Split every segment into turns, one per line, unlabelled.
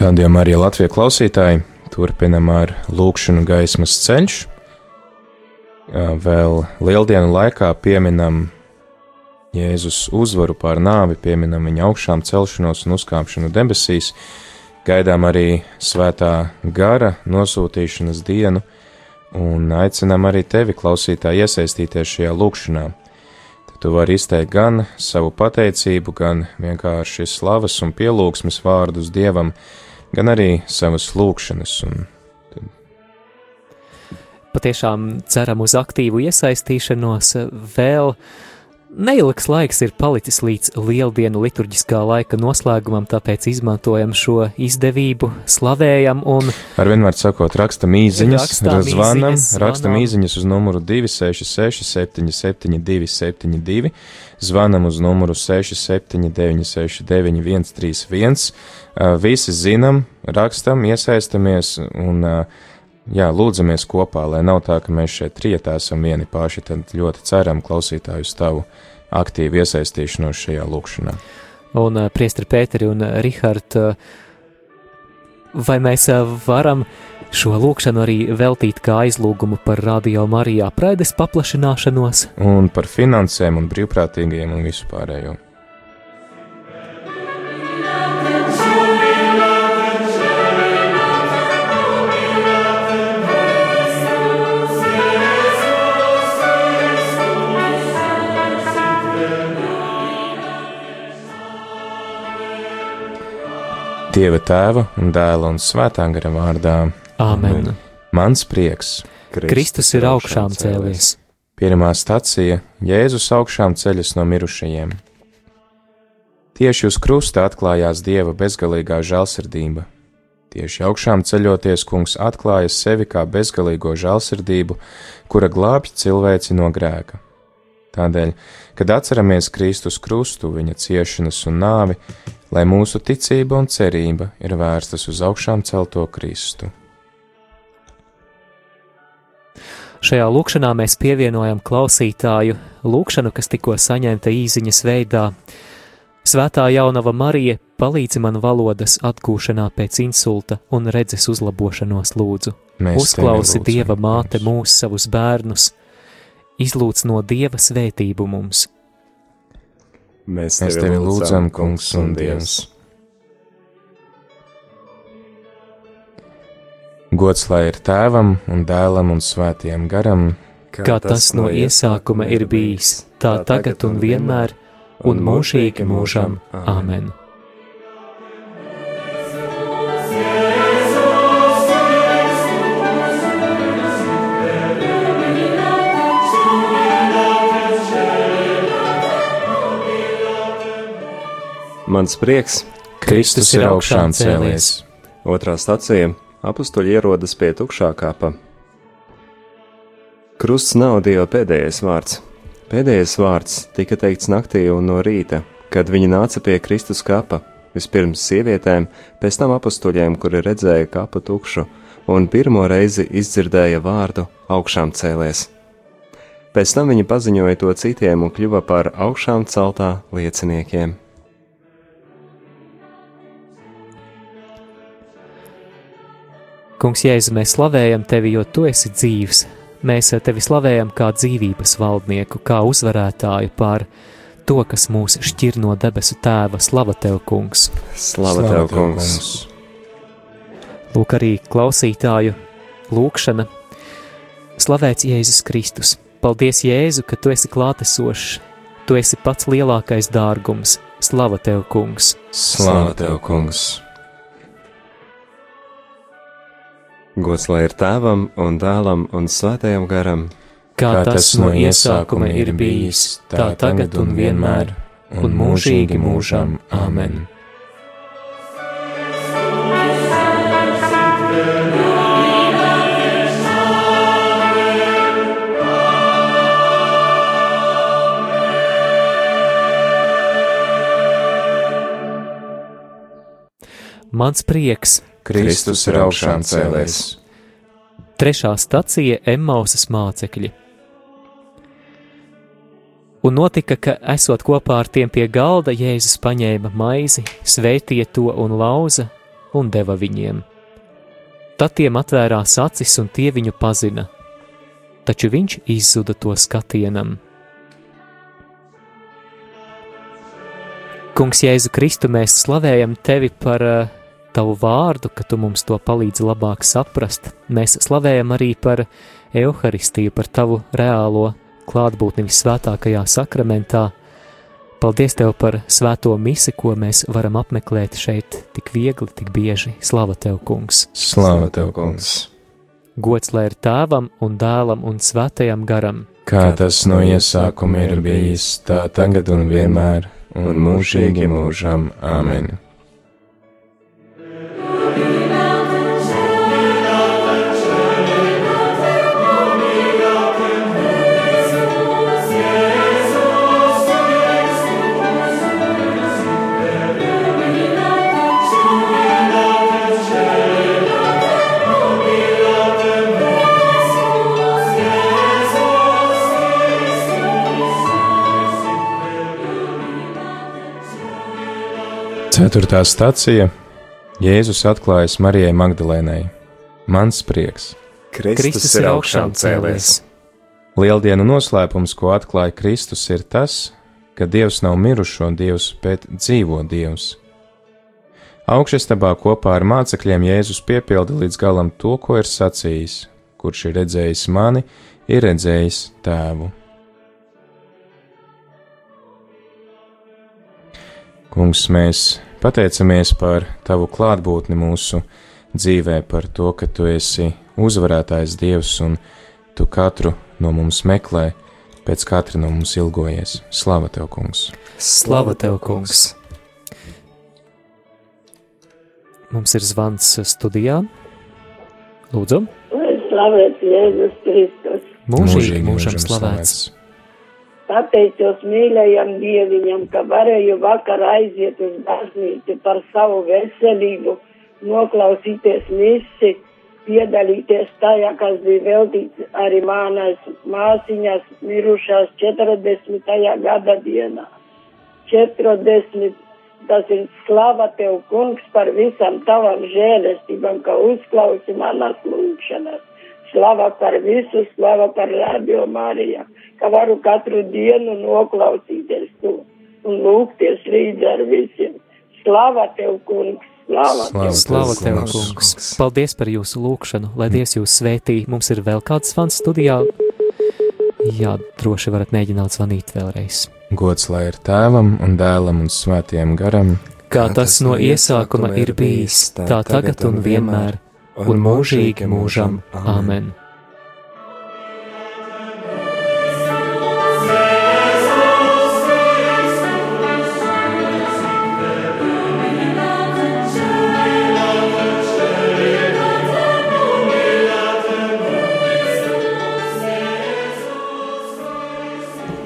Radījumā arī Latvijas klausītāji turpinam ar lūkšanu gaismas ceļš. Vēl lieldienu laikā pieminam Jēzus uzvaru pār nāvi, pieminam viņa augšām celšanos un uzkāpšanu debesīs, gaidām arī svētā gara nosūtīšanas dienu un aicinām arī tevi, klausītāji, iesaistīties šajā lūkšanā. Tad tu vari izteikt gan savu pateicību, gan vienkārši slavas un pielūgsmes vārdus Dievam, gan arī savas lūkšanas. Un
Patiešām ceram uz aktīvu iesaistīšanos vēl. Neilgs laiks ir palicis līdz lieldienu liturģiskā laika noslēgumam, tāpēc izmantojam šo izdevību, slavējam un.
Ar vienmēr sakot, rakstam īsiņas, zvanam, rakstam īsiņas uz numuru 266, 772, 72, zvanam uz numuru 679, 691, 131. Visi zinām, rakstam, iesaistamies un jā, lūdzamies kopā, lai nav tā, ka mēs šeit trietā esam vieni paši, tad ļoti ceram klausītāju tavu aktīvu iesaistīšanos šajā lūkšanā.
Un uh, priestri Pēteri un uh, Rihard, uh, vai mēs varam šo lūkšanu arī veltīt kā aizlūgumu par radio Marijā praides paplašināšanos?
Un par finansēm un brīvprātīgajiem un visu pārējo. Dieva tēva un dēla un svētā gara vārdā.
Āmen.
Mans prieks.
Kristus ir augšām cēlies.
Pirmā stacija - Jēzus augšām ceļas no mirušajiem. Tieši uz krusta atklājās Dieva bezgalīgā žēlsirdība. Tieši augšām ceļoties, kungs atklāja sevi kā bezgalīgo žēlsirdību, kura glābj cilvēci no grēka. Tādēļ, kad atceramies Kristus krustu, viņa ciešanas un nāvi, lai mūsu ticība un cerība ir vērstas uz augšām celto Kristu.
Šajā lūkšanā mēs pievienojam klausītāju lūkšanu, kas tikko saņemta īsiņas veidā. Svētā jaunava Marija palīdzi man valodas atgūšanā pēc insulta un redzes uzlabošanos lūdzu.
Mēs
Uzklausi Dieva māte mūs savus bērnus, izlūdz no Dieva svētību mums.
Mēs tevi lūdzam, Kungs un Dievs. Gods lai ir tēvam un dēlam un svētiem garam,
Kā tas no iesākuma ir bijis, tā tagad un vienmēr, un mūžīgi mūžam. Āmen!
Mans prieks,
Kristus ir augšām cēlies.
otrā stacija - apstuļi ierodas pie tukšā kapa. Krusts nav Dieva pēdējais vārds. Pēdējais vārds tika teikts naktī un no rīta, kad viņi nāca pie Kristus kapa. Vispirms sievietēm, pēc tam apstuļiem, kuri redzēja kapu tukšu, un pirmo reizi izdzirdēja vārdu augšām cēlies. Pēc tam viņi paziņoja to citiem un kļuva par augšām celtā lieciniekiem.
Kungs, Jēzu, mēs slavējam tevi, jo tu esi dzīvs. Mēs tevi slavējam kā dzīvības valdnieku, kā uzvarētāju pār to, kas mūs šķir no debesu tēva. Slava tev, kungs!
Slava tev, kungs!
Lūk, arī klausītāju lūkšana. Slavēts Jēzus Kristus! Paldies, Jēzu, ka tu esi klātesošs! Tu esi pats lielākais dārgums! Slava tev, kungs!
Slāva tev, kungs!
Gods lai ir tēvam un dēlam un svētajam garam,
Kā tas no iesākuma ir bijis, tā tagad un vienmēr, un mūžīgi mūžam. Āmen! Mans prieks,
Kristus ir augšām cēlies.
trešā stacija Emmausas mācekļi. Un notika, ka, esot kopā ar tiem pie galda, Jēzus paņēma maizi, svētīja to un lauza, un deva viņiem. Tad tiem atvērās acis, un tie viņu pazina, taču viņš izzuda to skatienam. Kungs, Jēzu Kristu, mēs slavējam tevi par uh, tavu vārdu, ka tu mums to palīdzi labāk saprast. Mēs slavējam arī par evaharistiju, par tavu reālo klātbūtni visvētākajā sakramentā. Paldies Tev par svēto misi, ko mēs varam apmeklēt šeit tik viegli, tik bieži. Slava Tev, Kungs!
Slava Tev, Kungs!
Gods lai ir tēvam un dēlam un svētajam garam.
Kā tas no iesākuma ir bijis, tā tagad un vienmēr, un mūžīgi mūžam. Āmen! Ceturtā stacija Jēzus atklājas Marijai Magdalēnai. Mans prieks.
Kristus ir augšām cēlies.
Lieldienu noslēpums, ko atklāja Kristus, ir tas, ka Dievs nav mirušo Dievs, bet dzīvo Dievs. Augšestabā kopā ar mācekļiem Jēzus piepilda līdz galam to, ko ir sacījis: Kurš ir redzējis mani, ir redzējis tēvu. Kungs, mēs Pateicamies par Tavu klātbūtni mūsu dzīvē, par to, ka Tu esi uzvarētājs Dievs un Tu katru no mums meklē, pēc katra no mums ilgojies. Slava Tev, Kungs!
Slava Tev, Kungs! Mums ir zvans studijā. Lūdzu!
Lai slavēts Jēzus Kristus!
Mūžīgi mūžam slavēts!
Pateicos mīļajam dieviņam, ka varēju vakar aiziet uz baznīcu par savu veselību, noklausīties misi, piedalīties tajā, kas bija veltīts arī manas māsiņas mirušās 40. gada dienā. 40. Tas ir slava tev, kungs, par visam tavam žēlestībam, ka uzklausi manas lūgšanas. Slava par visu, slava par radio Mariju ka varu katru dienu noklausīties to un lūgties līdzi ar visiem. Slava tev, kungs! Slava,
Slava, Slava tev, kungs! Paldies par jūsu lūgšanu, lai Dievs jūs svētī. Mums ir vēl kāds fans studijā. Jā, droši varat mēģināt zvanīt vēlreiz.
Gods lai ir tēvam un dēlam un svētiem garam.
Kā tas no iesākuma ir bijis, tā tagad un vienmēr, un mūžīgi mūžam. Āmen!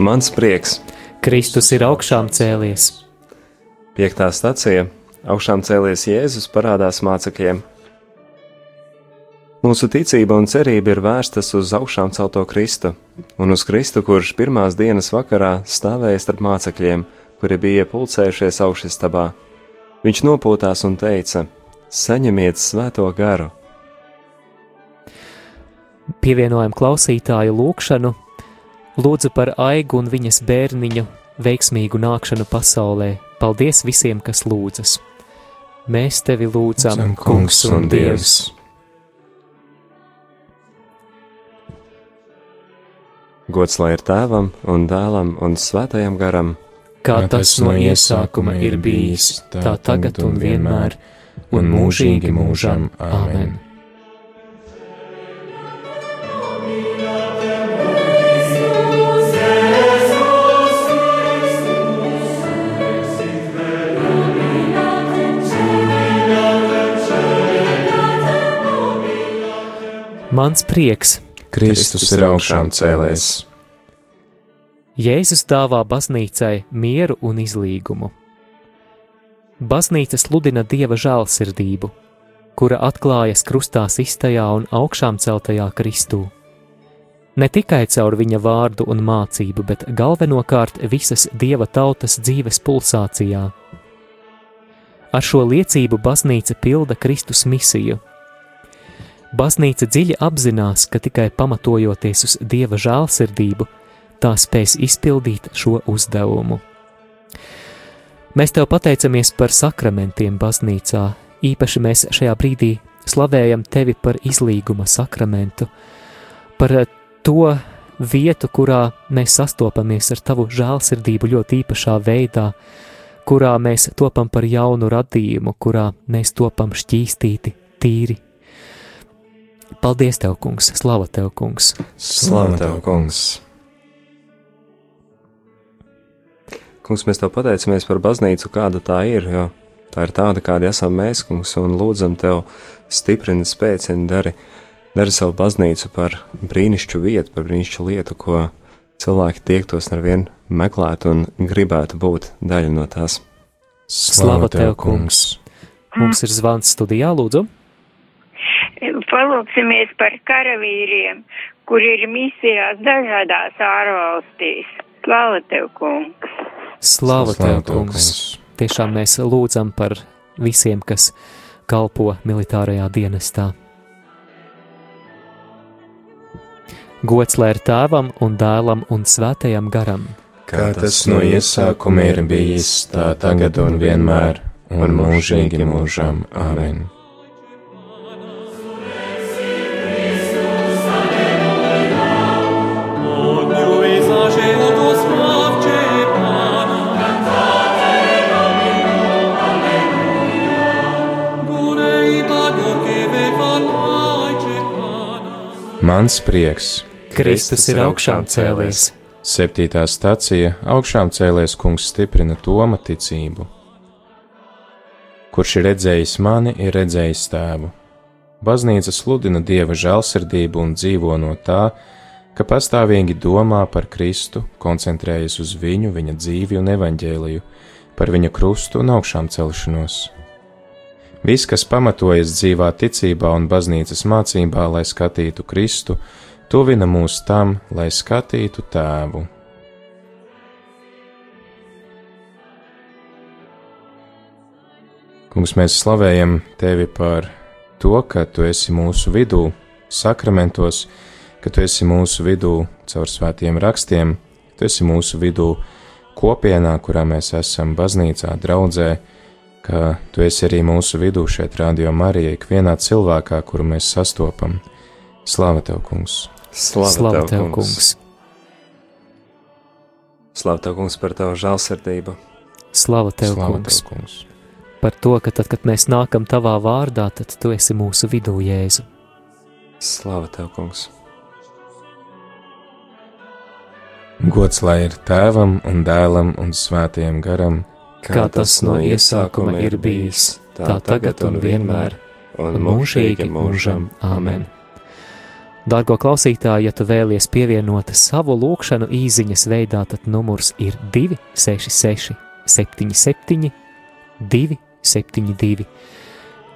Mans prieks.
Kristus ir augšām cēlies.
Piektā stacija - augšām cēlies Jēzus parādās mācekļiem. Mūsu ticība un cerība ir vērstas uz augšām celto Kristu, un uz Kristu, kurš pirmās dienas vakarā stāvēja starp mācekļiem, kuri bija pulcējušies augšstabā. Viņš nopūtās un teica: Saņemiet svēto garu!
Pievienojam klausītāju lūgšanu Lūdzu par aigu un viņas bērniņu veiksmīgu nākšanu pasaulē. Paldies visiem, kas lūdzas. Mēs tevi lūdzam,
Zem, kungs un dievs.
Gods lai ir tēvam un dēlam un svētajam garam,
kā tas no iesākuma ir bijis, tā tagad un vienmēr, un mūžīgi mūžam. Āmen! Mans prieks,
Kristus ir augšām cēlēs.
Jēzus dāvā baznīcai mieru un izlīgumu. Baznīca sludina dieva žēlsirdību, kura atklājas krustā iztajā un augšām celtajā Kristū. Ne tikai caur viņa vārdu un mācību, bet galvenokārt visas dieva tautas dzīves pulsācijā. Ar šo liecību baznīca pilda Kristus misiju. Baznīca dziļi apzinās, ka tikai pamatojoties uz Dieva žēlsirdību, tā spēs izpildīt šo uzdevumu. Mēs tev pateicamies par sakramentiem baznīcā, īpaši mēs šajā brīdī slavējam tevi par izlīguma sakramentu, par to vietu, kurā mēs sastopamies ar tavu žēlsirdību ļoti īpašā veidā, kurā mēs topam par jaunu radījumu, kurā mēs topam šķīstīti, tīri. Paldies, Tev, Kungs! Slava Tev, Kungs!
Slava Tev, Kungs! Kungs, mēs Tev pateicamies par baznīcu, kāda tā ir, jo tā ir tāda, kāda esam mēs, Kungs, un lūdzam Tev stiprini, spēcini, dari, dari savu baznīcu par brīnišķu vietu, par brīnišķu lietu, ko cilvēki tiektos ar vien meklēt un gribētu būt daļa no tās.
Slava Tev, Kungs! Mums ir zvans studijā, lūdzu!
Palūksimies par karavīriem, kuri ir misijās dažādās ārvalstīs. Slava Tev, Kungs!
Slava Tev, Kungs! Tiešām mēs lūdzam par visiem, kas kalpo militārajā dienestā. Gods lai ir tēvam un dēlam un svētajam garam,
kā tas no iesākuma ir bijis, tā tagad un vienmēr, un mūžīgi mūžam. Āmen! Mans prieks,
Kristus ir augšām cēlies.
Septītā stacija - augšām cēlies kungs stiprina Toma ticību. Kurš ir redzējis mani, ir redzējis tēvu. Baznīca sludina dieva žēlsirdību un dzīvo no tā, ka pastāvīgi domā par Kristu, koncentrējas uz viņu, viņa dzīvi un evaņģēliju, par viņa krustu un augšām celšanos. Viss, kas pamatojas dzīvā ticībā un baznīcas mācībā, lai skatītu Kristu, tuvina mūs tam, lai skatītu tēvu. Kungs, mēs slavējam tevi par to, ka tu esi mūsu vidū, sakramentos, ka tu esi mūsu vidū caur svētiem rakstiem, tu esi mūsu vidū kopienā, kurā mēs esam baznīcā, draudzē, ka tu esi arī mūsu vidū šeit, Radio Marija, ikvienā cilvēkā, kuru mēs sastopam. Slāva tev, kungs!
Slava,
Slava
tev,
Tev,
kungs! Slava tev, kungs, par tavu žēlsirdību!
Slava Tev,
Slāva
Kungs!
tev, kungs!
Par to, ka tad, kad mēs nākam Tavā vārdā, tad Tu esi mūsu vidū, Jēzu.
Slava tev, kungs!
Gods lai ir tēvam un dēlam un svētajam garam,
Kā tas no iesākuma ir bijis, tā tagad un vienmēr,
un
mūžīgi mūžam. Āmen! Dārgo klausītāji, ja tu vēlies pievienot savu lūgšanu īsiņas veidā, tad numurs ir 266, 77, 272.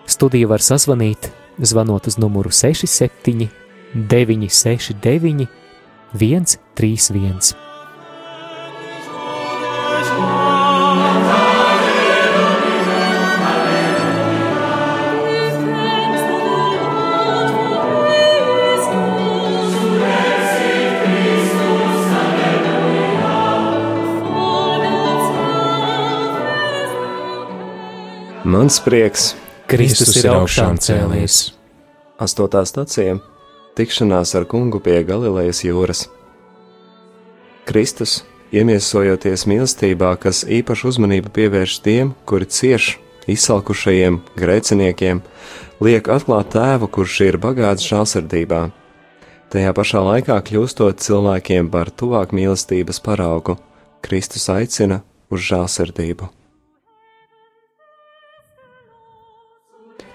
Studiju var sazvanīt, zvanot uz numuru 67, 969, 131.
Mans prieks!
Kristus ir augšām cēlies.
Astotā stacija - tikšanās ar kungu pie Galilejas jūras. Kristus, iemiesojoties mīlestībā, kas īpašu uzmanību pievērš tiem, kuri cieš, izsalkušajiem grēciniekiem, liek atklāt tēvu, kurš ir bagāts žēlsirdībā. Tajā pašā laikā kļūstot cilvēkiem par tuvāk mīlestības paraugu, Kristus aicina uz žēlsirdību.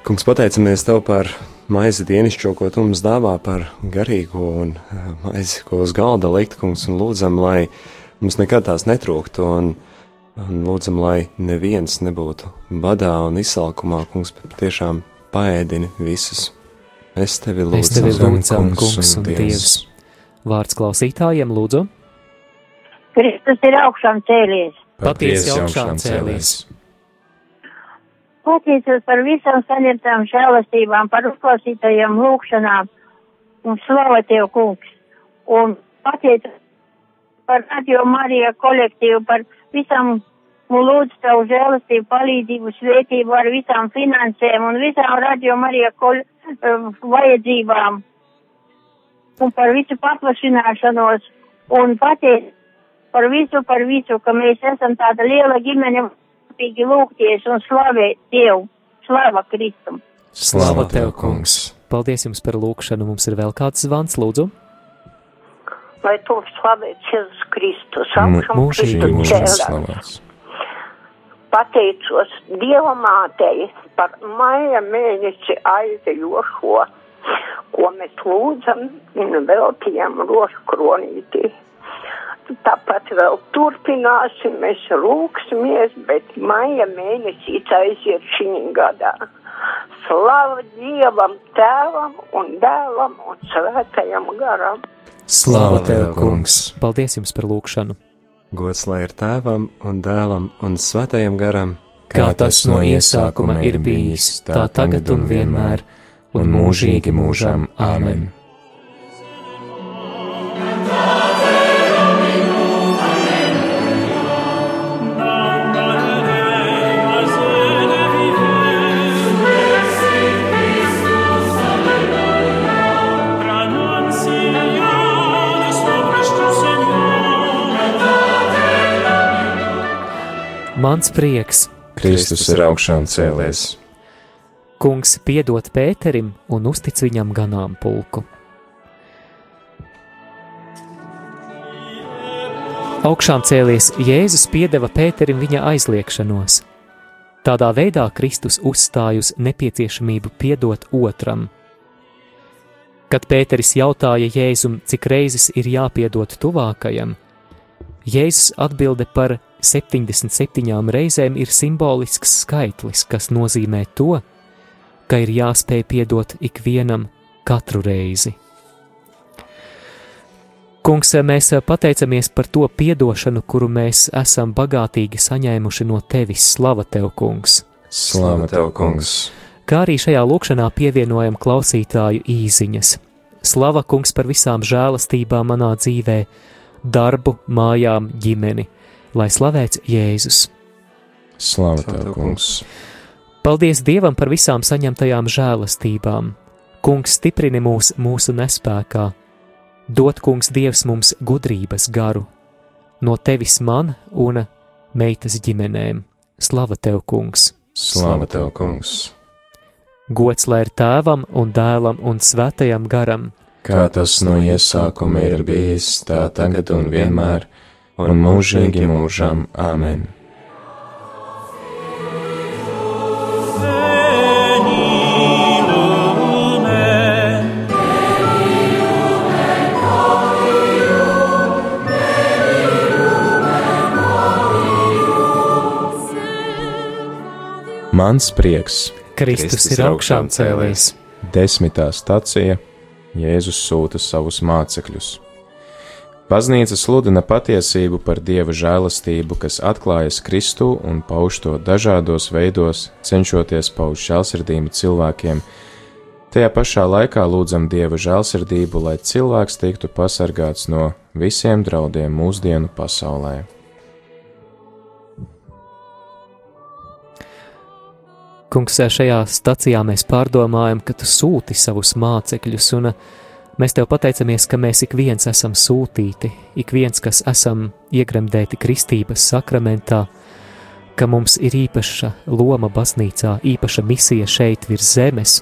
Kungs, pateicamies Tev par maizi dienascho, ko Tu mums dāvā par garīgo un eh, maizi, ko uz galda likt, Kungs, un lūdzam, lai mums nekad tās netrūktu, un, un lūdzam, lai neviens nebūtu badā un izsalkumā, Kungs, bet tiešām paēdini visus. Es Tevi lūdzu.
tevi
Lūdzam,
lūdzam,
Kungs
kungs
un
un
Dievs.
Dievs. Vārds klausītājiem, lūdzu.
Kristus ir augšām cēlies.
Patiesi augšām cēlies.
Pateicos par visām saņemtām žēlastībām, par uzklausītajām lūkšanām un slavu Tev, kungs. Un pateicos par Radio Marija kolektīvu, par visām lūdzu Tavu žēlastību, palīdzību, svētību ar visām finansēm un visām Radio Marija kol, uh, vajadzībām. Un par visu paplašināšanos. Un pateikt par visu, par visu, ka mēs esam tāda liela ģimene, kopīgi lūgties un slavēt Dievu. Slava Kristum!
Slava tev, kungs!
Paldies jums par lūkšanu. Mums ir vēl kāds zvans, lūdzu.
Lai to slavēts Jēzus Kristus, augšām Kristus
mūžam
cēlā.
slavēts.
Pateicos Dieva mātei par maija mēnesi aizejošo, ko mēs lūdzam un veltījam rošu kronītī. Tāpat vēl turpināsim, mēs lūksimies, bet maija mēnesīs aiziet šī gadā. Slava Dievam, Tēvam un Dēlam un Svētajam garam!
Slava tev, kungs!
Paldies jums par lūkšanu.
Gods lai ir tēvam un dēlam un svētajam garam,
Kā tas no iesākuma ir bijis, tā tagad un vienmēr, un mūžīgi mūžam. Āmen! Mans prieks,
Kristus ir augšām cēlies.
kungs, piedot Pēterim un uztic viņam ganāmpulku. Augšām cēlies Jēzus piedeva Pēterim viņa aizliekšanos. Tādā veidā Kristus uzstāja uz nepieciešamību piedot otram. Kad Pēteris jautāja Jēzum, cik reizes ir jāpiedod tuvākajam, Jēzus atbilde par 77 reizēm ir simbolisks skaitlis, kas nozīmē to, ka ir jāspēj piedot ikvienam katru reizi. Kungs, mēs pateicamies par to piedošanu, kuru mēs esam bagātīgi saņēmuši no tevis, slava tev, kungs.
Slava tev, kungs!
Kā arī šajā lūkšanā pievienojam klausītāju īziņas. Slava kungs par visām žēlastībām manā dzīvē, darbu, mājām, ģimeni, lai slavēts Jēzus.
Slava tev, kungs!
Paldies Dievam par visām saņemtajām žēlastībām. Kungs stiprini mūs mūsu nespējā. Dod kungs Dievs mums gudrības garu, no tevis man un meitas ģimenēm. Slava tev, kungs!
Slava tev, kungs!
Gods lai ir tēvam un dēlam un svētajam garam,
Kā tas no iesākuma ir bijis, tā tagad un vienmēr, un mūžīgi mūžam. Āmen! Mans prieks,
Kristus ir augšām cēlies.
desmitā stacija, Jēzus sūta savus mācekļus. Baznīca sludina patiesību par Dieva žēlastību, kas atklājas Kristū un pauž to dažādos veidos, cenšoties paust žēlsirdību cilvēkiem. Tajā pašā laikā lūdzam Dieva žēlsirdību, lai cilvēks tiktu pasargāts no visiem draudiem mūsdienu pasaulē.
Kungs, šajā stacijā mēs pārdomājam, ka tu sūti savus mācekļus, un mēs tev pateicamies, ka mēs ik viens esam sūtīti, ik viens, kas esam iegremdēti kristības sakramentā, ka mums ir īpaša loma baznīcā, īpaša misija šeit virs zemes,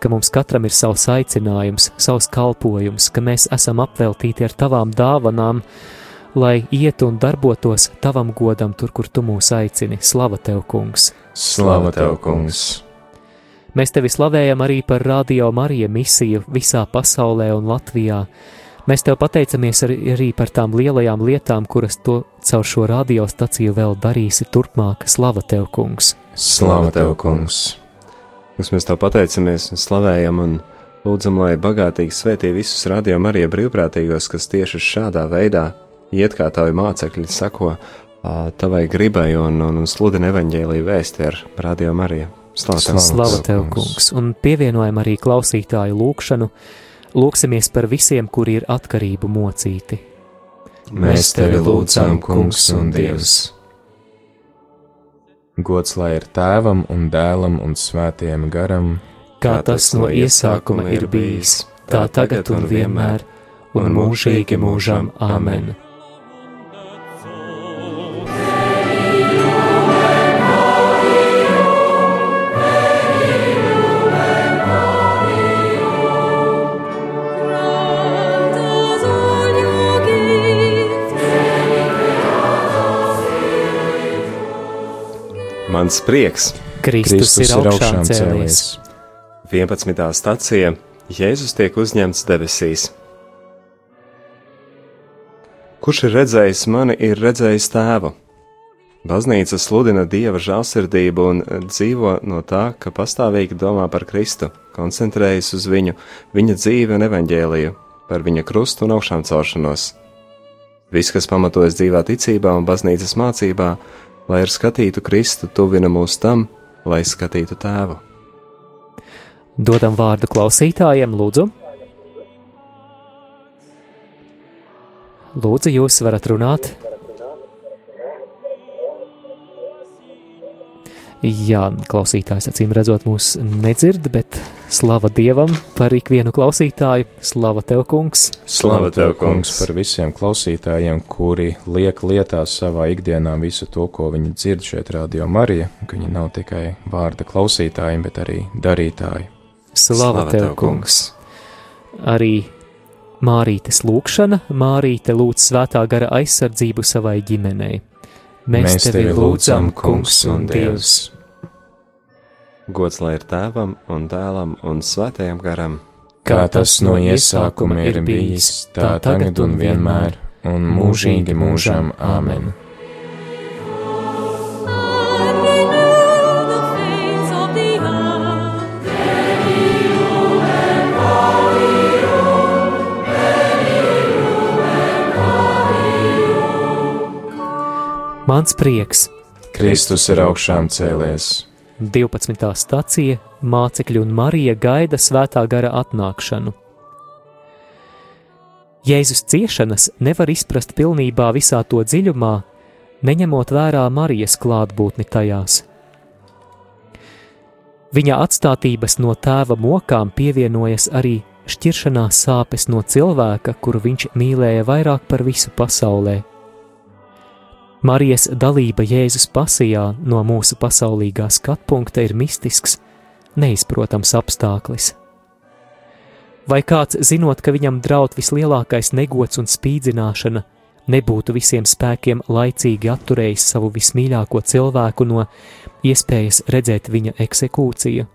ka mums katram ir savs aicinājums, savs kalpojums, ka mēs esam apveltīti ar tavām dāvanām, lai ietu un darbotos tavam godam tur, kur tu mūs aicini. Slava tev, kungs!
Slava tev, kungs!
Mēs tevi slavējam arī par Radio Marija misiju visā pasaulē un Latvijā. Mēs tev pateicamies arī, par tām lielajām lietām, kuras to caur šo radiostaciju vēl darīsi turpmāk. Slava tev, kungs!
Slava tev, kungs!
Mums mēs tev pateicamies un slavējam un lūdzam, lai bagātīgi svētī visus radio Marija brīvprātīgos, kas tieši šādā veidā iet kā tavi mācekļi, sako tavai gribai un, un, un sludina evaņģēlīju vēsti ar Radio Mariju.
Slavu tev, Slava tev kungs! Un pievienojam arī klausītāju lūgšanu. Lūksimies par visiem, kuri ir atkarību mocīti.
Mēs tevi lūdzam, kungs un dievs! Gods lai ir tēvam un dēlam un svētiem garam,
kā tas no iesākuma ir bijis, tā tagad un vienmēr, un mūžīgi mūžam Āmen!
Mans prieks,
Kristus, Kristus ir augšām cēlies.
11. stācija Jēzus tiek uzņemts debesīs. Kurš ir redzējis mani, ir redzējis tēvu. Baznīca sludina dieva žēlsirdību un dzīvo no tā, ka pastāvīgi domā par Kristu, koncentrējas uz viņu, viņa dzīvi un evaņģēliju, par viņa krustu un augšām celšanos. Viss, kas pamatojas dzīvā ticībā un baznīcas mācībā, lai ar skatītu Kristu tuvina mūs tam, lai skatītu tēvu.
Dodam vārdu klausītājiem, lūdzu. Lūdzu, jūs varat runāt. Jā, klausītājs acīm redzot mūs nedzird, bet slava Dievam par ikvienu klausītāju, slava Tev, kungs!
Slava Tev, kungs, par visiem klausītājiem, kuri liek lietā savā ikdienā visu to, ko viņi dzird šeit Radio Marija, ka viņi nav tikai vārda klausītāji, bet arī darītāji.
Slava, slava Tev, kungs! Arī Mārītes lūkšana, Mārīte lūdz svētā gara aizsardzību savai ģimenei. Mēs, Mēs tevi lūdzam, Kungs un Dievs!
Gods lai ir tēvam un dēlam un svētajam garam,
kā tas no iesākuma ir bijis, tā tagad un vienmēr, un mūžīgi mūžam Āmen!
Mans prieks!
Kristus ir augšām cēlies!
12. stacija Mācekļi un Marija gaida svētā gara atnākšanu. Jēzus ciešanas nevar izprast pilnībā visā to dziļumā, neņemot vērā Marijas klātbūtni tajās. Viņa atstātības no tēva mokām pievienojas arī šķiršanās sāpes no cilvēka, kuru viņš mīlēja vairāk par visu pasaulē Marijas dalība Jēzus pasijā no mūsu pasaulīgā skatpunkta ir mistisks, neizprotams apstākļis. Vai kāds, zinot, ka viņam draud vislielākais negods un spīdzināšana, nebūtu visiem spēkiem laicīgi atturējis savu vismīļāko cilvēku no iespējas redzēt viņa eksekūciju?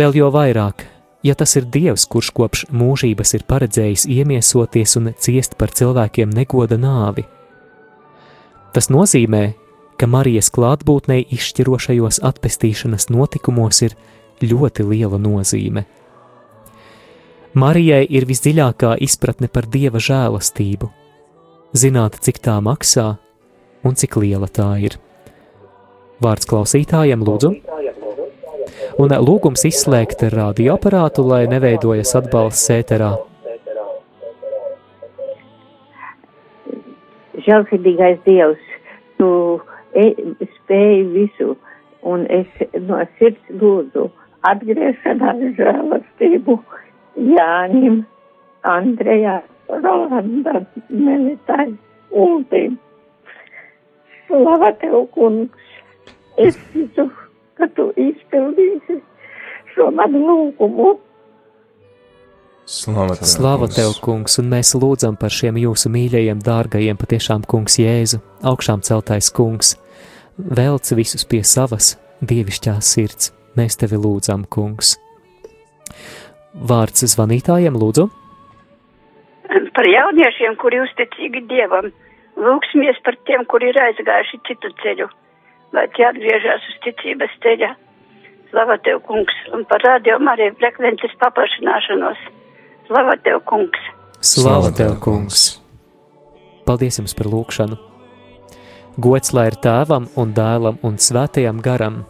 Vēl jo vairāk, ja tas ir Dievs, kurš kopš mūžības ir paredzējis iemiesoties un ciest par cilvēkiem negoda nāvi, Tas nozīmē, ka Marijas klātbūtnei izšķirošajos atpestīšanas notikumos ir ļoti liela nozīme. Marijai ir visdziļākā izpratne par dieva žēlastību, zināt, cik tā maksā un cik liela tā ir. Vārds klausītājiem, lūdzu! Un lūgums izslēgt radioaparātu, lai neveidojas atbalsts ēterā.
Žēlsirdīgais Dievs, tu e, spēji visu, un es no sirds lūdzu atgriešanās žēlastību Jānim, Andrejā, Rolanda, Melitai, Ultim. Slava tev, kungs! Es ticu, ka tu izpildīsi šo manu lūgumu
Slava tev,
Slava tev, kungs, un mēs lūdzam par šiem jūsu mīļajiem, dārgajiem, patiešām kungs Jēzu, augšām celtais kungs, velc visus pie savas dievišķās sirds. Mēs tevi lūdzam, kungs. Vārds zvanītājiem, lūdzu.
Par jauniešiem, kuri uzticīgi dievam, lūksimies par tiem, kuri ir aizgājuši citu ceļu, lai tie atgriežas uz ticības ceļa. Slava tev, kungs, un par radio Mariju frekvences paplašināšanos. Slava tev, kungs!
Slava tev, kungs! Paldies jums par lūgšanu! Gods lai ir tēvam un dēlam un svētajam garam,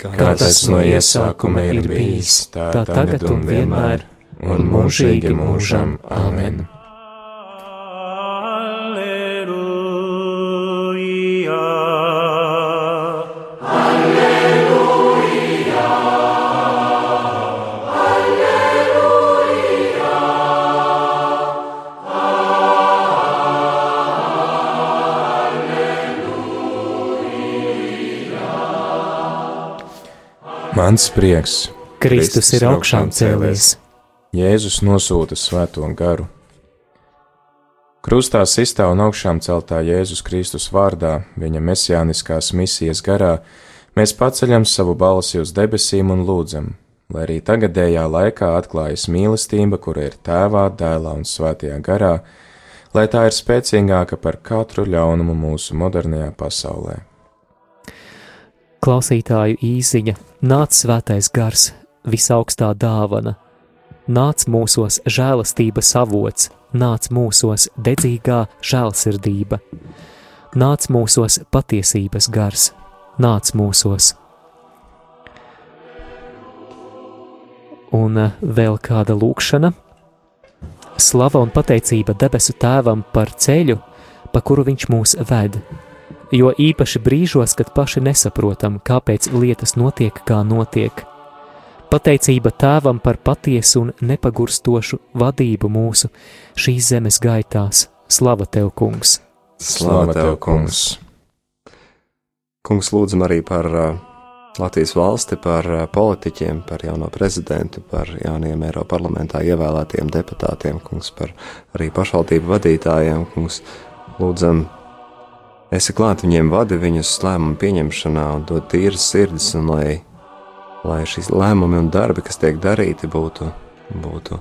kā tas no iesākuma ir bijis, tā tagad un vienmēr, un mūžīgi mūžam. Āmen! Mans prieks,
Kristus ir augšām cēlies.
Jēzus nosūta svēto garu. Krustā sistā un augšām celtā Jēzus Kristus vārdā, viņa mesijāniskās misijas garā, mēs paceļam savu balsi uz debesīm un lūdzam, lai arī tagadējā laikā atklājas mīlestība, kura ir tēvā, dēlā un svētajā garā, lai tā ir spēcīgāka par katru ļaunumu mūsu modernajā pasaulē.
Klausītāju īziņa, nāc svētais gars, visaugstā dāvana, nāc mūsos žēlastības avots, nāc mūsos dedzīgā žēlsirdība, nāc mūsos patiesības gars, nāc mūsos. Un eh, vēl kāda lūkšana. Slava un pateicība debesu tēvam par ceļu, pa kuru viņš mūs ved, jo īpaši brīžos, kad paši nesaprotam, kāpēc lietas notiek, kā notiek. Pateicība tēvam par patiesu un nepagurstošu vadību mūsu šīs zemes gaitās. Slava tev, kungs!
Slava tev, kungs!
Kungs lūdzam arī par uh, Latvijas valsti, par uh, politiķiem, par jauno prezidentu, par jauniem Eiropas parlamentā ievēlētiem deputātiem, kungs par arī pašvaldību vadītājiem. Kungs lūdzam esi klāt viņiem, vadi viņus lēmumu pieņemšanā un dod tīras sirdis, un lai, lai šīs lēmumi un darbi, kas tiek darīti, būtu, būtu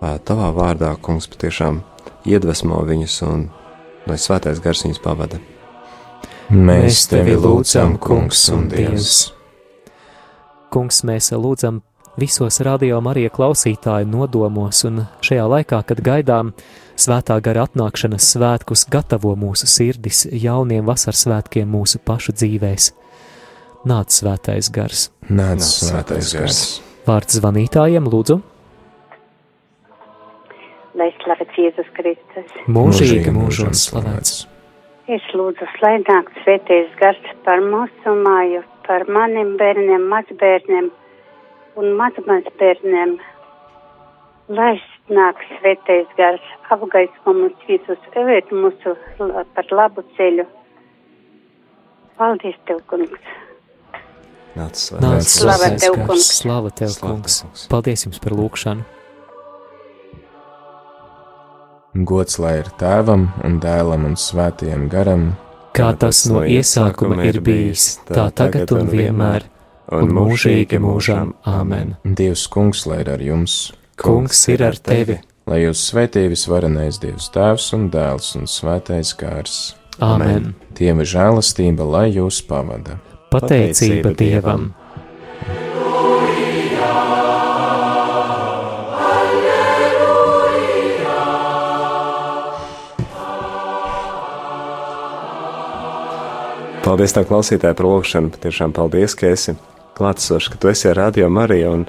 tavā vārdā, kungs, patiešām iedvesmo viņus un lai svētais gars viņus pavada.
Mēs tevi lūdzam, kungs un dievs!
Kungs, mēs lūdzam visos radio Marija klausītāju nodomos, un šajā laikā, kad gaidām svētā gara atnākšanas svētkus, gatavo mūsu sirdis jauniem vasaras svētkiem mūsu pašu dzīvēs. Nāc svētais gars!
Nāc svētais gars!
Vārds zvanītājiem, lūdzu!
Lai slavēts Jēzus Kristus!
Mūžīgi mūžos slavēts!
Es lūdzu, lai nāk svētais gars par mūsu māju, par maniem bērniem, mazbērniem un mazmazbērniem. Lai nāk svētais gars, apgaismo mums visus, evēt mūsu par labu ceļu. Paldies Tev, kungs!
Nāc
Nāc
Slava tev, kungs.
Slava tev, kungs! Paldies jums par lūgšanu!
Gods lai ir tēvam un dēlam un svētajam garam,
Kā tas no iesākuma ir bijis, tā tagad un vienmēr, un mūžīgi mūžam. Āmen!
Dievs kungs lai ir ar jums,
Kungs ir ar tevi!
lai jūs svētī visvarenais Dievs tēvs un dēls un svētais gārs.
Āmen!
Dieva žēlastība lai jūs pavada.
Pateicība Dievam!
Paldies, tev, klausītāji, par lūgšanu. Patiešām paldies, ka esi klātesošs, ka tu esi ar Radio Mariju un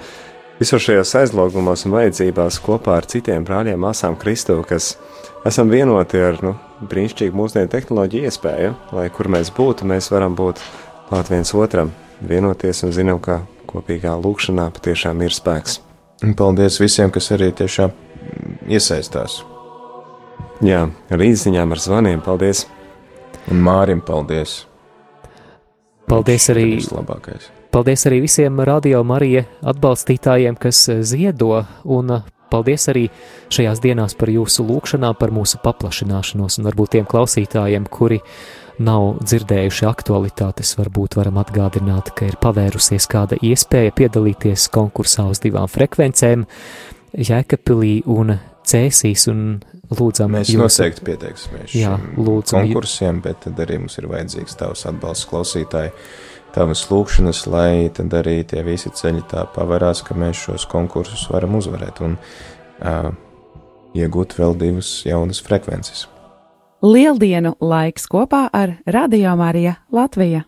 visos šajos aizlogumos un vajadzībās kopā ar citiem brāļiem, māsām Kristu, kas esam vienoti ar nu, brīnišķīgu mūsdienu tehnoloģiju iespēju, lai kur mēs būtu, mēs varam būt klāt viens otram, vienoties un zinām, ka kopīgā lūkšanā patiešām ir spēks.
Un paldies visiem, kas arī tiešām iesaistās.
Jā, ar īsiņām, ar zvaniem, paldies!
Un Mārim paldies!
Paldies arī,
Tas ir labākais.
Paldies arī visiem radio Marija atbalstītājiem, kas eh, ziedo, un eh, paldies arī šajās dienās par jūsu lūgšanām, par mūsu paplašināšanos, un varbūt tiem klausītājiem, kuri nav dzirdējuši aktualitātes, varbūt varam atgādināt, ka ir pavērusies kāda iespēja piedalīties konkursā uz divām frekvencēm - Jēkabpilī un Cēsīs, un lūdzam
Mēs
jūsu-
noteikti pieteiksimies
Jā, lūdzam,
konkursiem, bet tad arī mums ir vajadzīgs tavs atbalsts klausītāji, tavas lūkšanas, lai tad arī tie visi ceļi tā pavarās, ka mēs šos konkursus varam uzvarēt un uh, iegūt vēl divas jaunas frekvences.
lieldienu laiks kopā ar Radio Marija Latvija.